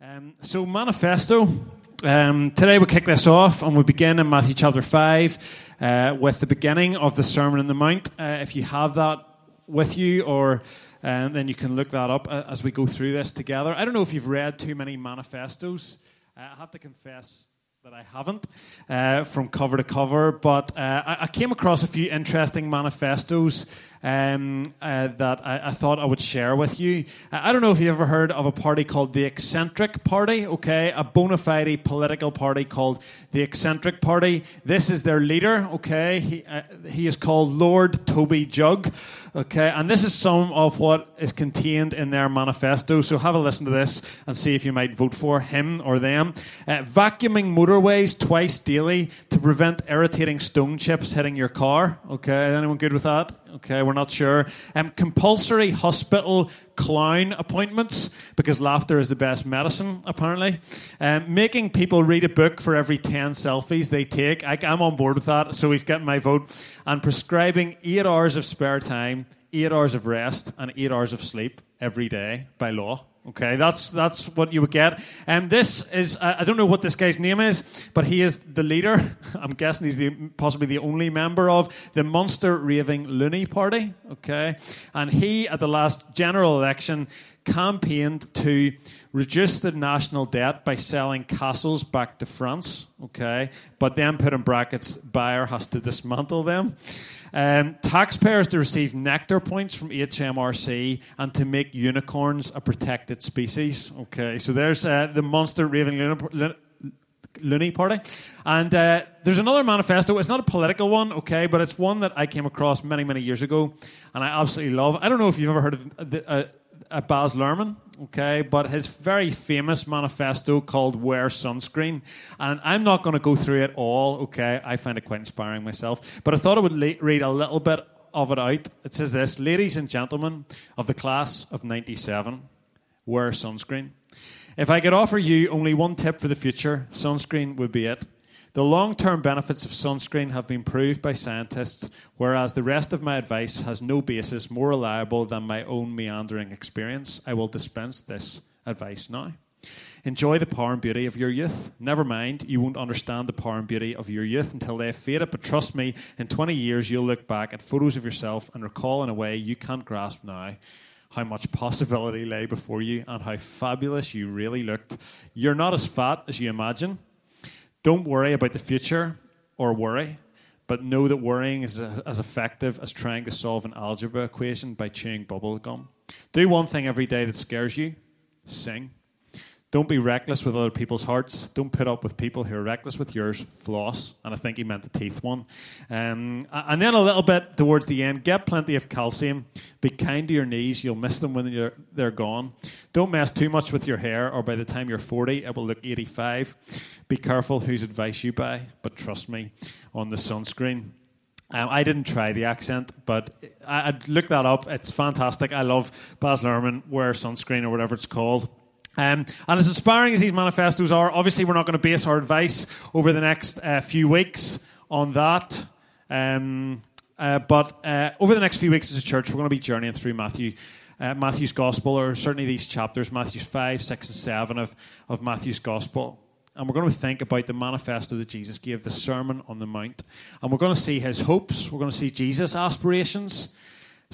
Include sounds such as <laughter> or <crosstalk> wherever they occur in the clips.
Um, so, manifesto. Um, today we kick this off and we begin in Matthew chapter 5 uh, with the beginning of the Sermon on the Mount. Uh, if you have that with you, or um, then you can look that up uh, as we go through this together. I don't know if you've read too many manifestos. Uh, I have to confess that I haven't uh, from cover to cover, but I, I, came across a few interesting manifestos um, uh, that I, I, thought I would share with you. I don't know if you ever heard of a party called the Eccentric Party, okay? A bona fide political party called the Eccentric Party. This is their leader, okay? He, uh, he is called Lord Toby Jug, okay? And this is some of what is contained in their manifesto. So have a listen to this and see if you might vote for him or them. Uh, vacuuming motorways twice daily to prevent irritating stone chips hitting your car, okay? Anyone good with that? Okay, we're not sure. Um, compulsory hospital clown appointments because laughter is the best medicine, apparently. Um, making people read a book for every 10 selfies they take. I, I'm on board with that, so he's getting my vote. And prescribing eight hours of spare time, eight hours of rest, and eight hours of sleep every day by law. Okay, that's that's what you would get. And this is uh, I don't know what this guy's name is, but he is the leader. <laughs> I'm guessing he's the, possibly the only member of the Monster Raving Loony Party. Okay, and he at the last general election campaigned to reduce the national debt by selling castles back to France. Okay, but then put in brackets, buyer has to dismantle them. Um, taxpayers to receive nectar points from HMRC and to make unicorns a protected species. Okay, so there's uh, the monster raving loony, loony party. And uh, there's another manifesto. It's not a political one, okay, but it's one that I came across many, many years ago and I absolutely love. I don't know if you've ever heard of the, uh, uh, Baz Luhrmann, okay, but his very famous manifesto called "Wear Sunscreen," and I'm not going to go through it all. Okay, I find it quite inspiring myself, but I thought I would la- read a little bit of it out. It says this: "Ladies and gentlemen of the class of '97, wear sunscreen. If I could offer you only one tip for the future, sunscreen would be it." The long term benefits of sunscreen have been proved by scientists, whereas the rest of my advice has no basis more reliable than my own meandering experience. I will dispense this advice now. Enjoy the power and beauty of your youth. Never mind, you won't understand the power and beauty of your youth until they have faded, but trust me, in 20 years you'll look back at photos of yourself and recall in a way you can't grasp now how much possibility lay before you and how fabulous you really looked. You're not as fat as you imagine. Don't worry about the future or worry, but know that worrying is as effective as trying to solve an algebra equation by chewing bubble gum. Do one thing every day that scares you sing. Don't be reckless with other people's hearts. Don't put up with people who are reckless with yours. Floss. And I think he meant the teeth one. Um, and then a little bit towards the end, get plenty of calcium. Be kind to your knees. You'll miss them when they're gone. Don't mess too much with your hair, or by the time you're 40, it will look 85. Be careful whose advice you buy, but trust me on the sunscreen. Um, I didn't try the accent, but I, would look that up. It's fantastic. I love Baz Luhrmann, wear sunscreen or whatever it's called. Um, and as inspiring as these manifestos are, obviously we're not going to base our advice over the next uh, few weeks on that. Um, uh, but uh, over the next few weeks as a church, we're going to be journeying through Matthew, uh, Matthew's Gospel, or certainly these chapters, Matthew 5, 6, and 7 of, of Matthew's Gospel. And we're going to think about the manifesto that Jesus gave, the Sermon on the Mount. And we're going to see his hopes, we're going to see Jesus' aspirations,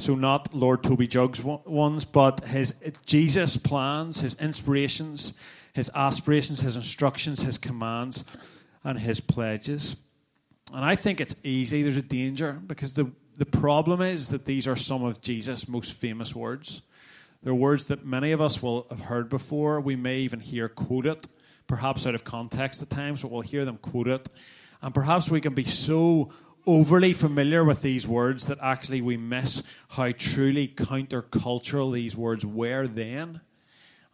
so, not Lord Toby Jug's ones, but his Jesus' plans, his inspirations, his aspirations, his instructions, his commands, and his pledges. And I think it's easy. There's a danger because the, the problem is that these are some of Jesus' most famous words. They're words that many of us will have heard before. We may even hear quoted, perhaps out of context at times, but we'll hear them quoted. And perhaps we can be so overly familiar with these words that actually we miss how truly countercultural these words were then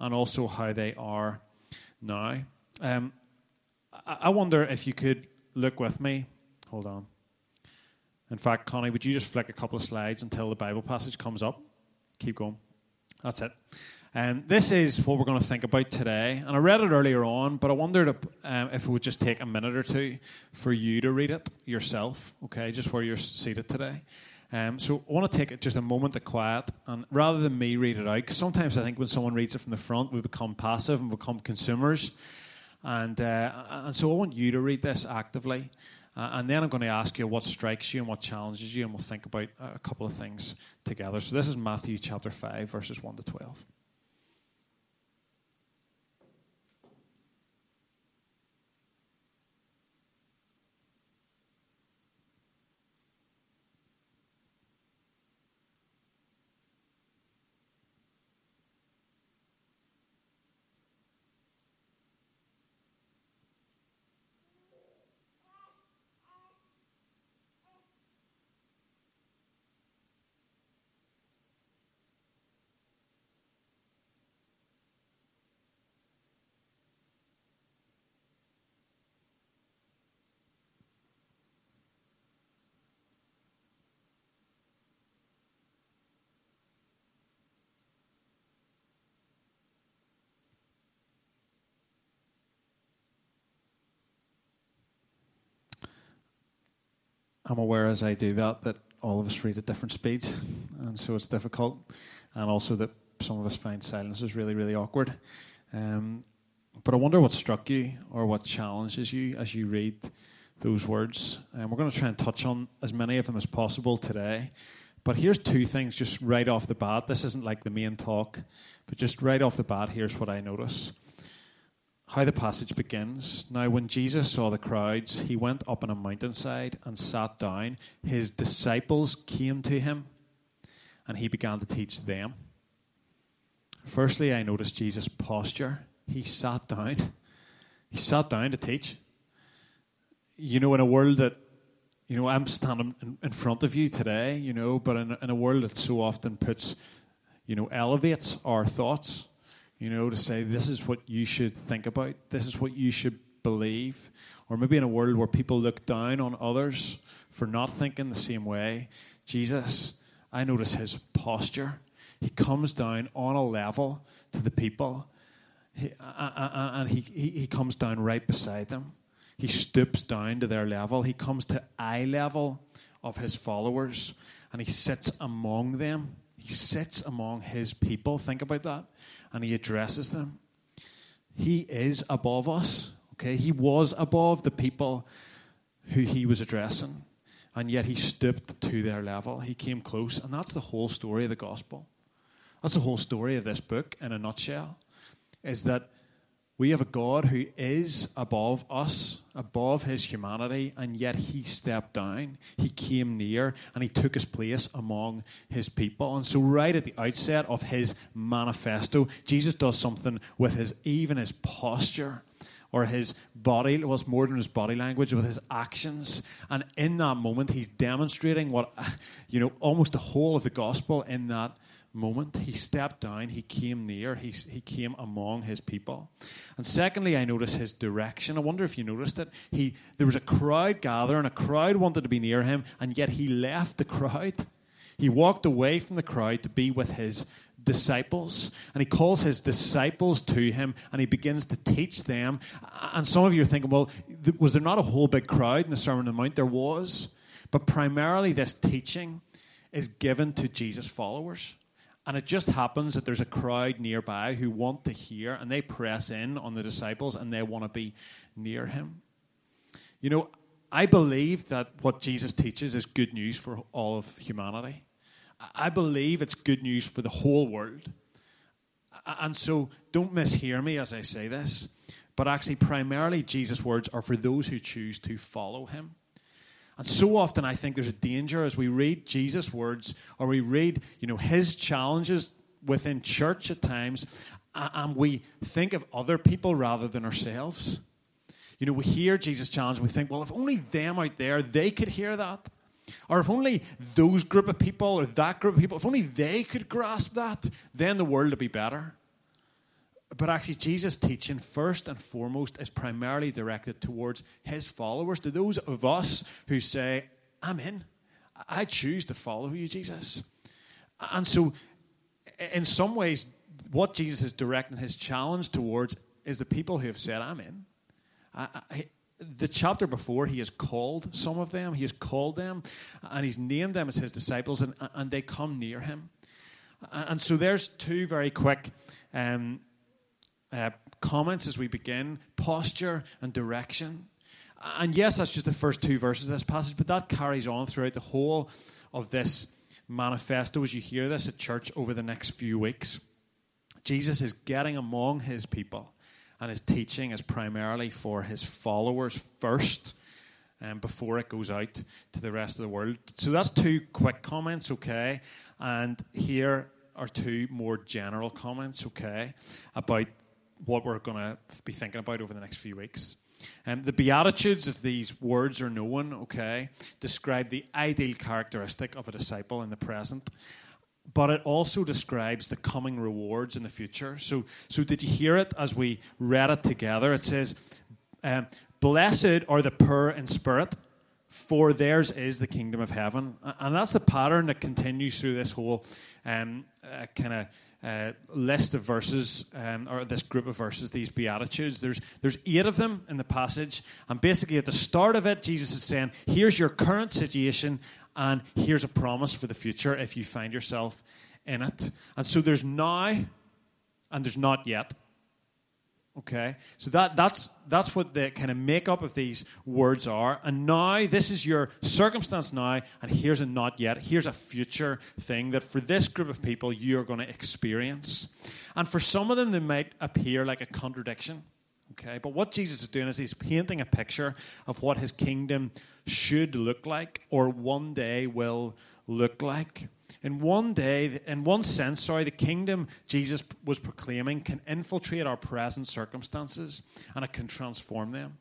and also how they are now. Um, I, wonder if you could look with me. Hold on. In fact, Connie, would you just flick a couple of slides until the Bible passage comes up? Keep going. That's it. Um, this is what we're going to think about today. And I read it earlier on, but I wondered if, um, if it would just take a minute or two for you to read it yourself, okay, just where you're seated today. Um, so I want to take just a moment to quiet, and rather than me read it out, because sometimes I think when someone reads it from the front, we become passive and become consumers. And, uh, and so I want you to read this actively. Uh, and then I'm going to ask you what strikes you and what challenges you, and we'll think about a couple of things together. So this is Matthew chapter 5, verses 1 to 12. I'm aware as I do that that all of us read at different speeds, and so it's difficult, and also that some of us find silence is really, really awkward. Um, but I wonder what struck you or what challenges you as you read those words. And we're going to try and touch on as many of them as possible today. But here's two things just right off the bat. This isn't like the main talk, but just right off the bat, here's what I notice how the passage begins. Now, when Jesus saw the crowds, he went up on a mountainside and sat down. His disciples came to him, and he began to teach them. Firstly, I noticed Jesus' posture. He sat down. He sat down to teach. You know, in a world that, you know, I'm standing in, front of you today, you know, but in, in a world that so often puts, you know, elevates our thoughts you know, to say this is what you should think about, this is what you should believe, or maybe in a world where people look down on others for not thinking the same way. Jesus, I notice his posture. He comes down on a level to the people, and he, he, he comes down right beside them. He stoops down to their level. He comes to eye level of his followers, and he sits among them. He sits among his people. Think about that and he addresses them. He is above us. Okay, he was above the people who he was addressing, and yet he stooped to their level. He came close, and that's the whole story of the gospel. That's the whole story of this book in a nutshell. Is that we have a God who is above us, above his humanity, and yet he stepped down. He came near and he took his place among his people. And so, right at the outset of his manifesto, Jesus does something with his even his posture or his body, well, it's more than his body language, with his actions. And in that moment, he's demonstrating what, <laughs> you know, almost the whole of the gospel in that moment. He stepped down, he came near, he, he came among his people. And secondly, I noticed his direction. I wonder if you noticed it. He, there was a crowd gathering, a crowd wanted to be near him, and yet he left the crowd. He walked away from the crowd to be with his disciples and he calls his disciples to him and he begins to teach them and some of you are thinking well was there not a whole big crowd in the sermon on the mount there was but primarily this teaching is given to jesus followers and it just happens that there's a crowd nearby who want to hear and they press in on the disciples and they want to be near him. You know, I believe that what Jesus teaches is good news for all of humanity. I believe it's good news for the whole world. And so don't mishear me as I say this, but actually, primarily, Jesus' words are for those who choose to follow him. And so often I think there's a danger as we read Jesus' words or we read, you know, his challenges within church at times, and we think of other people rather than ourselves. You know, we hear Jesus' challenge and we think, well, if only them out there, they could hear that. Or if only those group of people or that group of people, if only they could grasp that, then the world would be better. But actually, Jesus' teaching, first and foremost, is primarily directed towards his followers, to those of us who say, I'm in. I choose to follow you, Jesus. And so, in some ways, what Jesus is directing his challenge towards is the people who have said, I'm in. I, I, the chapter before, he has called some of them, he has called them, and he's named them as his disciples, and, and they come near him. And so there's two very quick um, uh, comments as we begin posture and direction. And yes, that's just the first two verses of this passage, but that carries on throughout the whole of this manifesto as you hear this at church over the next few weeks. Jesus is getting among his people, and his teaching is primarily for his followers first. Um, before it goes out to the rest of the world. So that's two quick comments, okay? And here are two more general comments, okay, about what we're going to be thinking about over the next few weeks. Um, the Beatitudes, as these words are known, okay, describe the ideal characteristic of a disciple in the present, but it also describes the coming rewards in the future. So, so did you hear it as we read it together? It says, um, Blessed are the poor in spirit, for theirs is the kingdom of heaven. And that's the pattern that continues through this whole um, uh, kind of uh, list of verses, um, or this group of verses, these Beatitudes. There's, there's eight of them in the passage. And basically, at the start of it, Jesus is saying, Here's your current situation, and here's a promise for the future if you find yourself in it. And so there's now, and there's not yet. Okay, so that, that's, that's what the kind of makeup of these words are. And now, this is your circumstance now, and here's a not yet. Here's a future thing that for this group of people you're going to experience. And for some of them, they might appear like a contradiction. Okay, but what Jesus is doing is he's painting a picture of what his kingdom should look like or one day will look like. In one day, in one sense, sorry, the kingdom Jesus was proclaiming can infiltrate our present circumstances and it can transform them.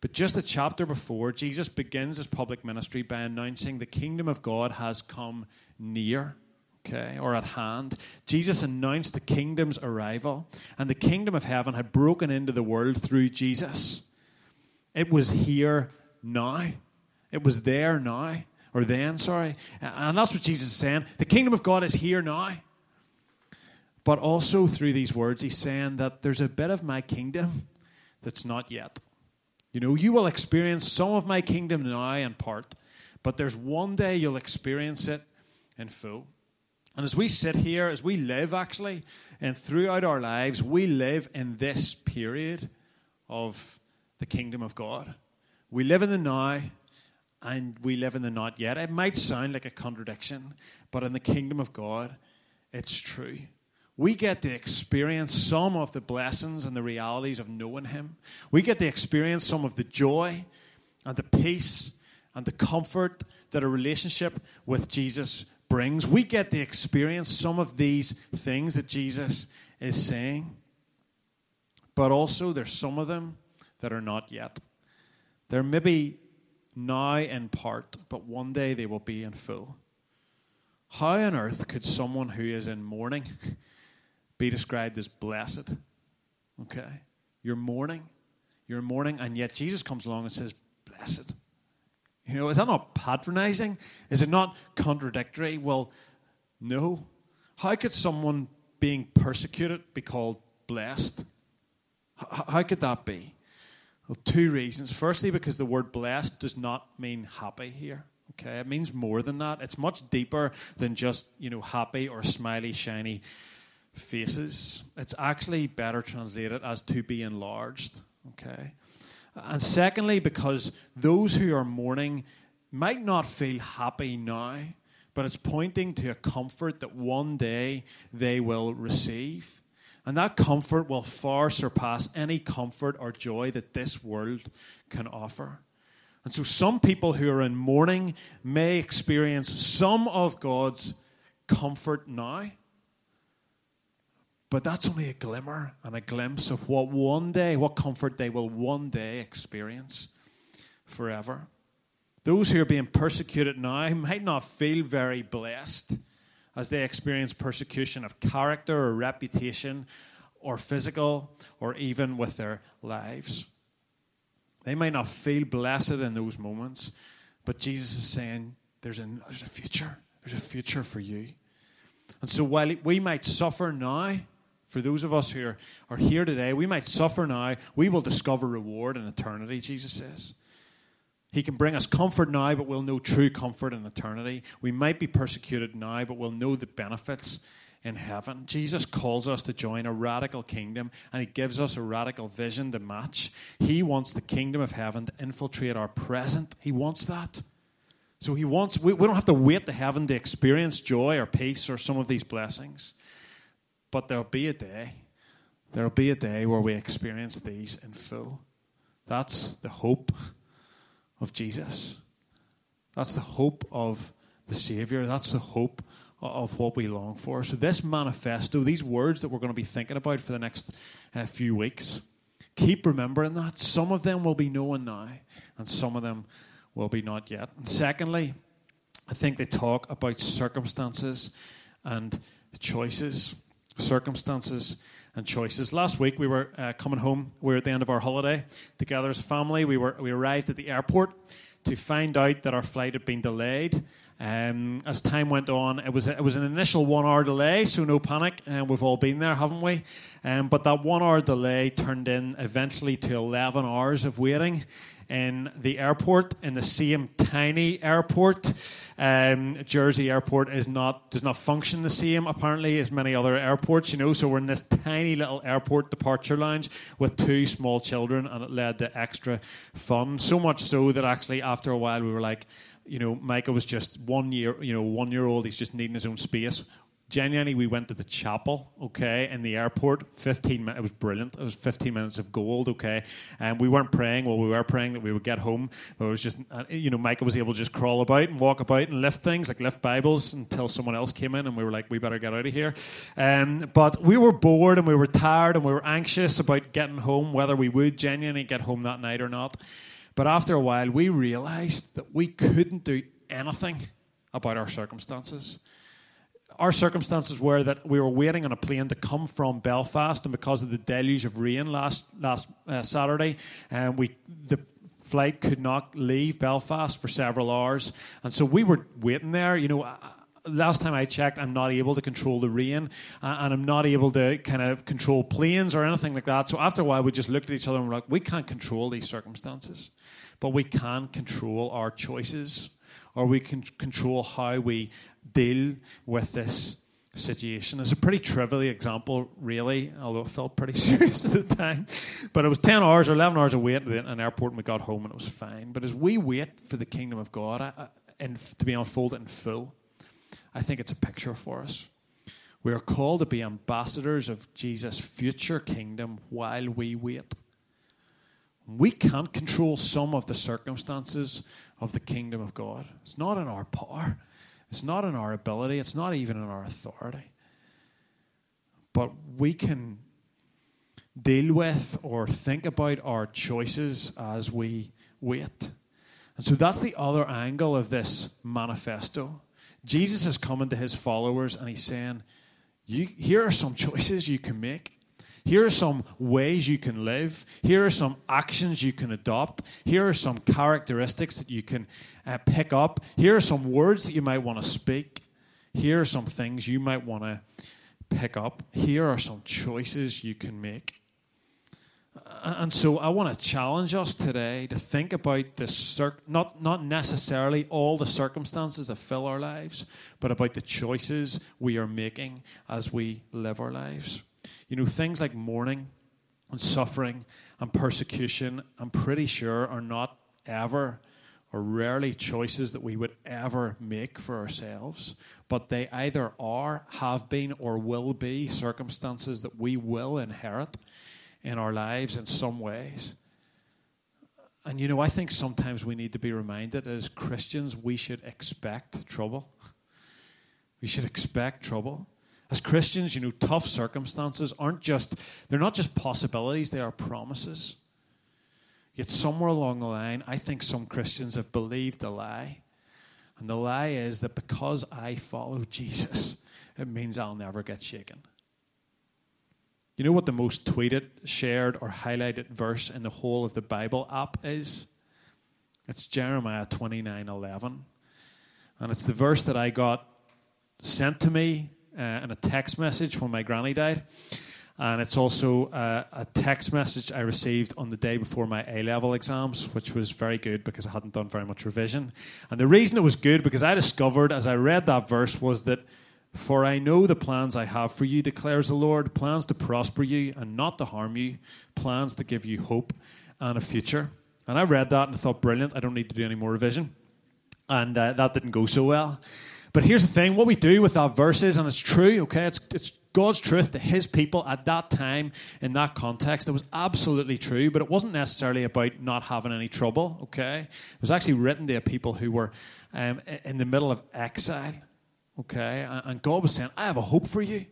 But just a chapter before, Jesus begins his public ministry by announcing the kingdom of God has come near, okay, or at hand. Jesus announced the kingdom's arrival, and the kingdom of heaven had broken into the world through Jesus. It was here now, it was there now or then, sorry. And that's what Jesus is saying. The kingdom of God is here now. But also through these words, he's saying that there's a bit of my kingdom that's not yet. You know, you will experience some of my kingdom now in part, but there's one day you'll experience it in full. And as we sit here, as we live actually, and throughout our lives, we live in this period of the kingdom of God. We live in the now, and we live in the not yet. It might sound like a contradiction, but in the kingdom of God, it's true. We get to experience some of the blessings and the realities of knowing Him. We get to experience some of the joy and the peace and the comfort that a relationship with Jesus brings. We get to experience some of these things that Jesus is saying. But also, there's some of them that are not yet. There may be now in part, but one day they will be in full. How on earth could someone who is in mourning <laughs> be described as blessed? Okay? You're mourning. You're mourning, and yet Jesus comes along and says, Blessed. You know, is that not patronizing? Is it not contradictory? Well, no. How could someone being persecuted be called blessed? How could that be? Well, two reasons. Firstly, because the word blessed does not mean happy here. Okay, it means more than that. It's much deeper than just, you know, happy or smiley, shiny faces. It's actually better translated as to be enlarged. Okay. And secondly, because those who are mourning might not feel happy now, but it's pointing to a comfort that one day they will receive. And that comfort will far surpass any comfort or joy that this world can offer. And so, some people who are in mourning may experience some of God's comfort now. But that's only a glimmer and a glimpse of what one day, what comfort they will one day experience forever. Those who are being persecuted now might not feel very blessed as they experience persecution of character or reputation or physical or even with their lives. They might not feel blessed in those moments, but Jesus is saying there's a, there's a future. There's a future for you. And so while we might suffer now For those of us who are, are here today, we might suffer now. We will discover reward in eternity, Jesus says. He can bring us comfort now, but we'll know true comfort in eternity. We might be persecuted now, but we'll know the benefits in heaven. Jesus calls us to join a radical kingdom, and He gives us a radical vision to match. He wants the kingdom of heaven to infiltrate our present. He wants that. So He wants, we, we don't have to wait to heaven to experience joy or peace or some of these blessings. But there'll be a day, there'll be a day where we experience these in full. That's the hope of Jesus. That's the hope of the Savior. That's the hope of what we long for. So, this manifesto, these words that we're going to be thinking about for the next uh, few weeks, keep remembering that. Some of them will be known now, and some of them will be not yet. And secondly, I think they talk about circumstances and choices. Circumstances and choices. Last week we were uh, coming home. We were at the end of our holiday together as a family. We were we arrived at the airport to find out that our flight had been delayed. Um, as time went on, it was it was an initial one hour delay, so no panic. And uh, we've all been there, haven't we? Um, but that one hour delay turned in eventually to eleven hours of waiting in the airport, in the same tiny airport. Um, Jersey Airport is not does not function the same apparently as many other airports. You know, so we're in this tiny little airport departure lounge with two small children, and it led to extra fun. So much so that actually after a while we were like you know, Michael was just one year, you know, one year old. He's just needing his own space genuinely, we went to the chapel, okay, in the airport. 15 minutes, it was brilliant. It was 15 minutes of gold, okay. And we weren't praying, well, we were praying that we would get home. But it was just, uh, you know, Michael was able to just crawl about and walk about and lift things, like lift Bibles until someone else came in and we were like, we better get out of here. Um, but we were bored and we were tired and we were anxious about getting home, whether we would genuinely get home that night or not. But after a while, we realized that we couldn't do anything about our circumstances our circumstances were that we were waiting on a plane to come from Belfast, and because of the deluge of rain last last uh, Saturday, um, we the flight could not leave Belfast for several hours, and so we were waiting there. You know. Last time I checked, I'm not able to control the rain, uh, and I'm not able to kind of control planes or anything like that. So after a while, we just looked at each other and were like, we can't control these circumstances, but we can control our choices, or we can control how we deal with this situation. It's a pretty trivial example, really, although it felt pretty <laughs> serious at the time. But it was 10 hours or 11 hours of wait at an airport and we got home and it was fine. But as we wait for the kingdom of God I, and to be unfolded in full, I think it's a picture for us. We are called to be ambassadors of Jesus' future kingdom while we wait. We can't control some of the circumstances of the kingdom of God. It's not in our power. It's not in our ability, it's not even in our authority. But we can deal with or think about our choices as we wait. And so that's the other angle of this manifesto. Jesus is coming to his followers and he's saying, you, Here are some choices you can make. Here are some ways you can live. Here are some actions you can adopt. Here are some characteristics that you can uh, pick up. Here are some words that you might want to speak. Here are some things you might want to pick up. Here are some choices you can make. And so I want to challenge us today to think about the not not necessarily all the circumstances that fill our lives, but about the choices we are making as we live our lives. You know, things like mourning and suffering and persecution, I'm pretty sure, are not ever or rarely choices that we would ever make for ourselves, but they either are, have been, or will be circumstances that we will inherit in our lives in some ways. And you know, I think sometimes we need to be reminded as Christians, we should expect trouble. We should expect trouble. As Christians, you know, tough circumstances aren't just, they're not just possibilities, they are promises. Yet, somewhere along the line, I think some Christians have believed the lie. And the lie is that because I follow Jesus, it means I'll never get shaken. You know what the most tweeted, shared, or highlighted verse in the whole of the Bible app is? It's Jeremiah 29 11. And it's the verse that I got sent to me uh, in a text message when my granny died. And it's also uh, a text message I received on the day before my A level exams, which was very good because I hadn't done very much revision. And the reason it was good, because I discovered as I read that verse, was that for I know the plans I have for you, declares the Lord plans to prosper you and not to harm you, plans to give you hope and a future. And I read that and I thought, brilliant, I don't need to do any more revision. And uh, that didn't go so well. But here's the thing what we do with that verse is, and it's true, okay, it's, it's God's truth to his people at that time in that context. It was absolutely true, but it wasn't necessarily about not having any trouble, okay? It was actually written to people who were um, in the middle of exile, okay? And God was saying, I have a hope for you,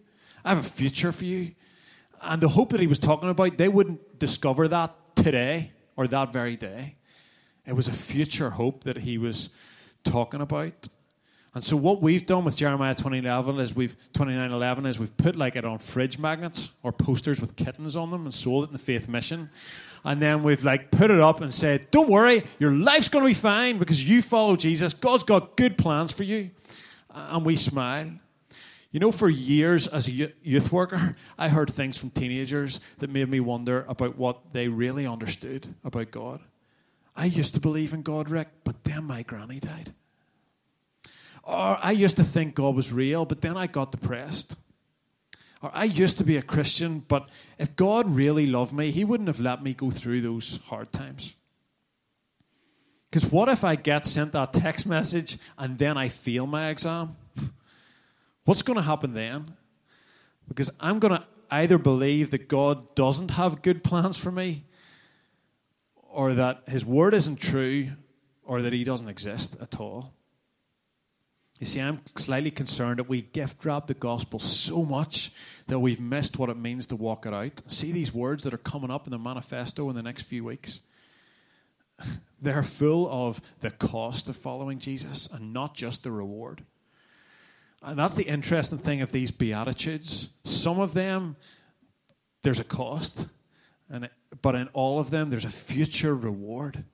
I have a future for you. And the hope that he was talking about, they wouldn't discover that today or that very day. It was a future hope that he was talking about. And so what we've done with Jeremiah 2011 is we've 2911 is we've put like it on fridge magnets or posters with kittens on them and sold it in the Faith Mission. And then we've like put it up and said, "Don't worry, your life's going to be fine because you follow Jesus. God's got good plans for you." And we smile. You know, for years as a youth worker, I heard things from teenagers that made me wonder about what they really understood about God. I used to believe in God, Rick, but then my granny died. Or I used to think God was real, but then I got depressed. Or I used to be a Christian, but if God really loved me, He wouldn't have let me go through those hard times. Because what if I get sent that text message and then I fail my exam? What's going to happen then? Because I'm going to either believe that God doesn't have good plans for me, or that His word isn't true, or that He doesn't exist at all. You see, I'm slightly concerned that we gift wrap the gospel so much that we've missed what it means to walk it out. See these words that are coming up in the manifesto in the next few weeks? <laughs> They're full of the cost of following Jesus and not just the reward. And that's the interesting thing of these Beatitudes. Some of them, there's a cost, and it, but in all of them, there's a future reward.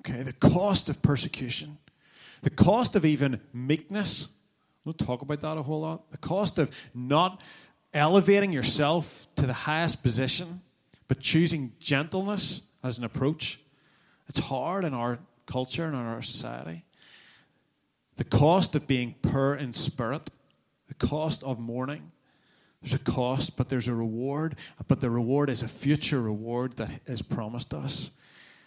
Okay, the cost of persecution the cost of even meekness, we'll talk about that a whole lot. The cost of not elevating yourself to the highest position, but choosing gentleness as an approach. It's hard in our culture and in our society. The cost of being poor in spirit, the cost of mourning. There's a cost, but there's a reward. But the reward is a future reward that is promised us.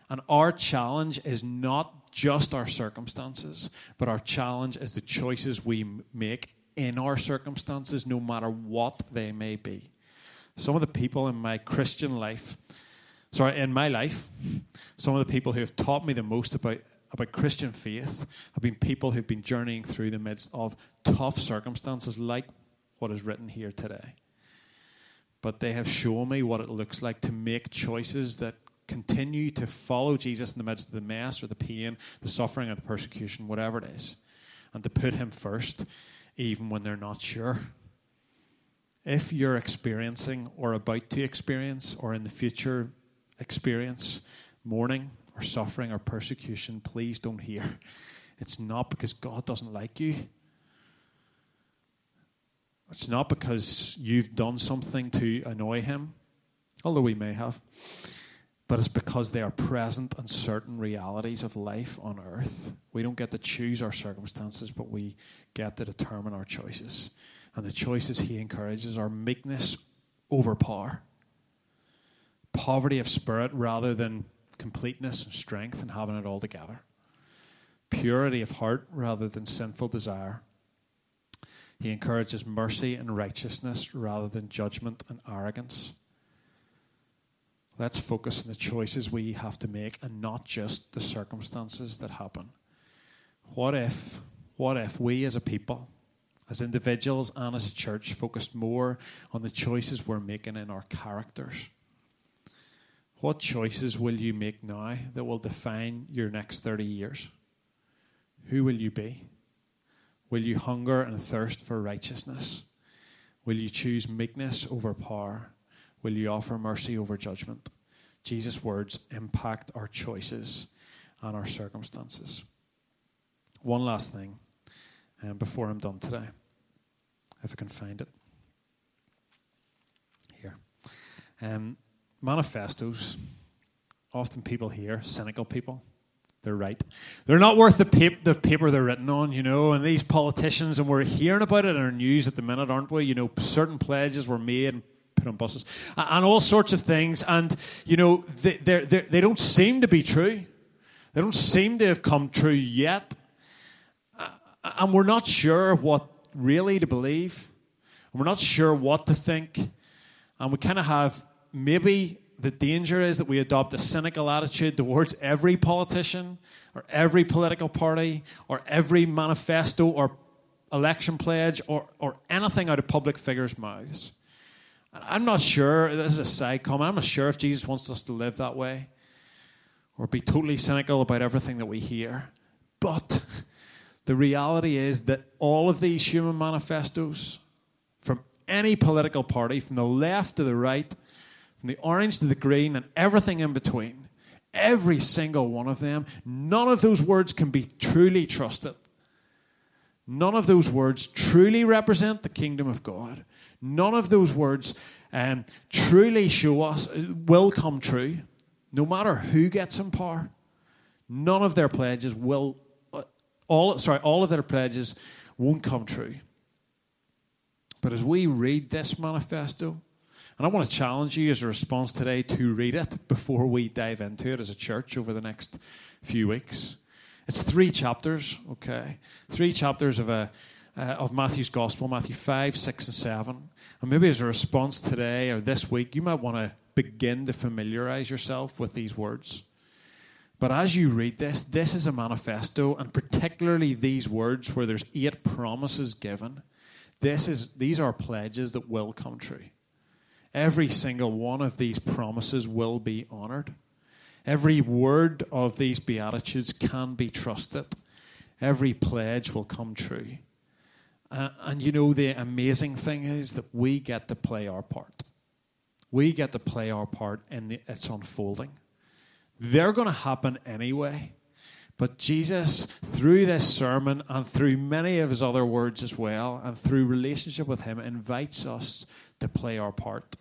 And our challenge is not just our circumstances, but our challenge is the choices we make in our circumstances, no matter what they may be. Some of the people in my Christian life, sorry, in my life, some of the people who have taught me the most about, about Christian faith have been people who've been journeying through the midst of tough circumstances like what is written here today. But they have shown me what it looks like to make choices that continue to follow Jesus in the midst of the mess or the pain, the suffering, or the persecution, whatever it is, and to put Him first, even when they're not sure. If you're experiencing or about to experience or in the future experience mourning or suffering or persecution, please don't hear. It's not because God doesn't like you. It's not because you've done something to annoy him, although we may have but it's because they are present in certain realities of life on earth. We don't get to choose our circumstances, but we get to determine our choices. And the choices he encourages are meekness over power, poverty of spirit rather than completeness and strength and having it all together, purity of heart rather than sinful desire. He encourages mercy and righteousness rather than judgment and arrogance. Let's focus on the choices we have to make and not just the circumstances that happen. What if, what if we as a people, as individuals and as a church, focused more on the choices we're making in our characters? What choices will you make now that will define your next 30 years? Who will you be? Will you hunger and thirst for righteousness? Will you choose meekness over power? Will you offer mercy over judgment? Jesus' words impact our choices and our circumstances. One last thing um, before I'm done today, if I can find it. Here. Um, manifestos, often people here, cynical people, they're right. They're not worth the, pap- the paper they're written on, you know. And these politicians, and we're hearing about it in our news at the minute, aren't we? You know, certain pledges were made and put on buses, and, all sorts of things. And, you know, they, they're, they're, they do not seem to be true. They don't seem to have come true yet. And we're not sure what really to believe. We're not sure what to think. And we kind of have maybe the danger is that we adopt a cynical attitude towards every politician or every political party or every manifesto or election pledge or, or anything out of public figures' mouths. I'm not sure, this is a side comment, I'm not sure if Jesus wants us to live that way or be totally cynical about everything that we hear. But the reality is that all of these human manifestos, from any political party, from the left to the right, from the orange to the green, and everything in between, every single one of them, none of those words can be truly trusted. None of those words truly represent the kingdom of God. None of those words um, truly show us, will come true, no matter who gets in power. None of their pledges will, uh, all, sorry, all of their pledges won't come true. But as we read this manifesto, and I want to challenge you as a response today to read it before we dive into it as a church over the next few weeks. It's three chapters, okay? Three chapters of a uh, of Matthew's Gospel, Matthew 5, 6, and 7. And maybe as a response today or this week, you might want to begin to familiarize yourself with these words. But as you read this, this is a manifesto, and particularly these words where there's eight promises given. This is, these are pledges that will come true. Every single one of these promises will be honored. Every word of these Beatitudes can be trusted. Every pledge will come true. Uh, and you know, the amazing thing is that we get to play our part. We get to play our part in the, its unfolding. They're going to happen anyway. But Jesus, through this sermon and through many of his other words as well, and through relationship with him, invites us to play our part.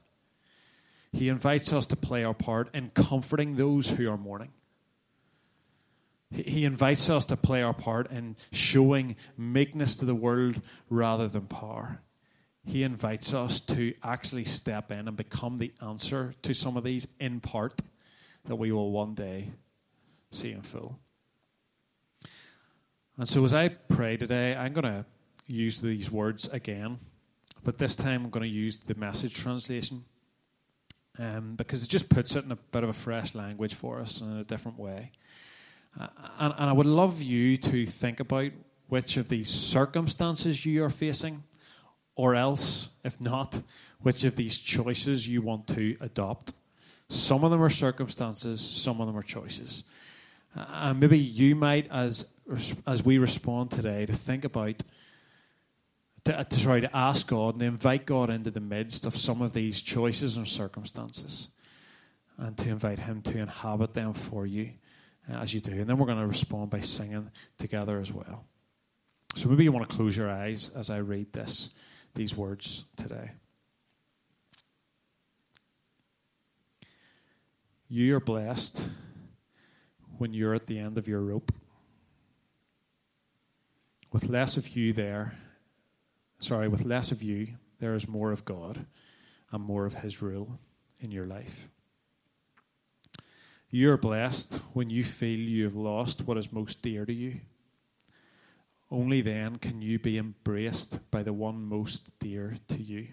He invites us to play our part in comforting those who are mourning. He invites us to play our part in showing meekness to the world rather than power. He invites us to actually step in and become the answer to some of these in part that we will one day see in full. And so, as I pray today, I'm going to use these words again, but this time I'm going to use the message translation um, because it just puts it in a bit of a fresh language for us in a different way. Uh, and, and I would love you to think about which of these circumstances you are facing, or else, if not, which of these choices you want to adopt. Some of them are circumstances, some of them are choices. Uh, and maybe you might, as, as we respond today, to think about to, to try to ask God and invite God into the midst of some of these choices and circumstances and to invite Him to inhabit them for you uh, as you do. And then we're going to respond by singing together as well. So maybe you want to close your eyes as I read this, these words today. You are blessed when you're at the end of your rope. With less of you there, sorry, with less of you, there is more of God and more of His rule in your life. You're blessed when you feel you have lost what is most dear to you. Only then can you be embraced by the one most dear to you.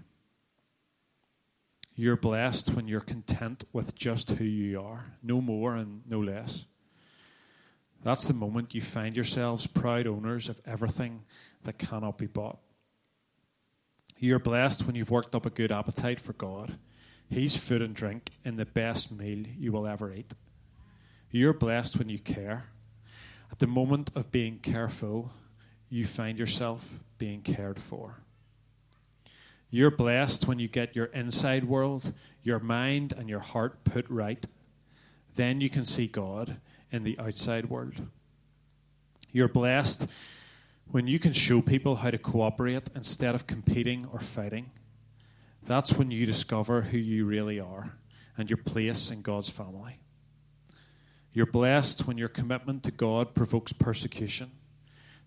You're blessed when you're content with just who you are, no more and no less. That's the moment you find yourselves proud owners of everything that cannot be bought. You're blessed when you've worked up a good appetite for God. He's food and drink in the best meal you will ever eat. You're blessed when you care. At the moment of being careful, you find yourself being cared for. You're blessed when you get your inside world, your mind, and your heart put right. Then you can see God in the outside world. You're blessed when you can show people how to cooperate instead of competing or fighting, That's when you discover who you really are and your place in God's family. You're blessed when your commitment to God provokes persecution.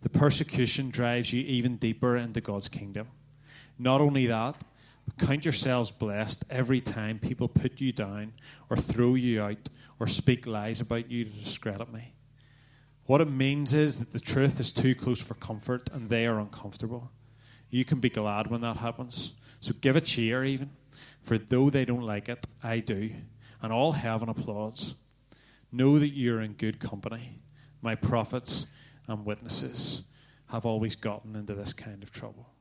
The persecution drives you even deeper into God's kingdom. Not only that, but count yourselves blessed every time people put you down or throw you out or speak lies about you to discredit me. What it means is that the truth is too close for comfort and they are uncomfortable. You can be glad when that happens. So give a cheer, even. For though they don't like it, I do. And all heaven applauds. Know that you're in good company. My prophets and witnesses have always gotten into this kind of trouble.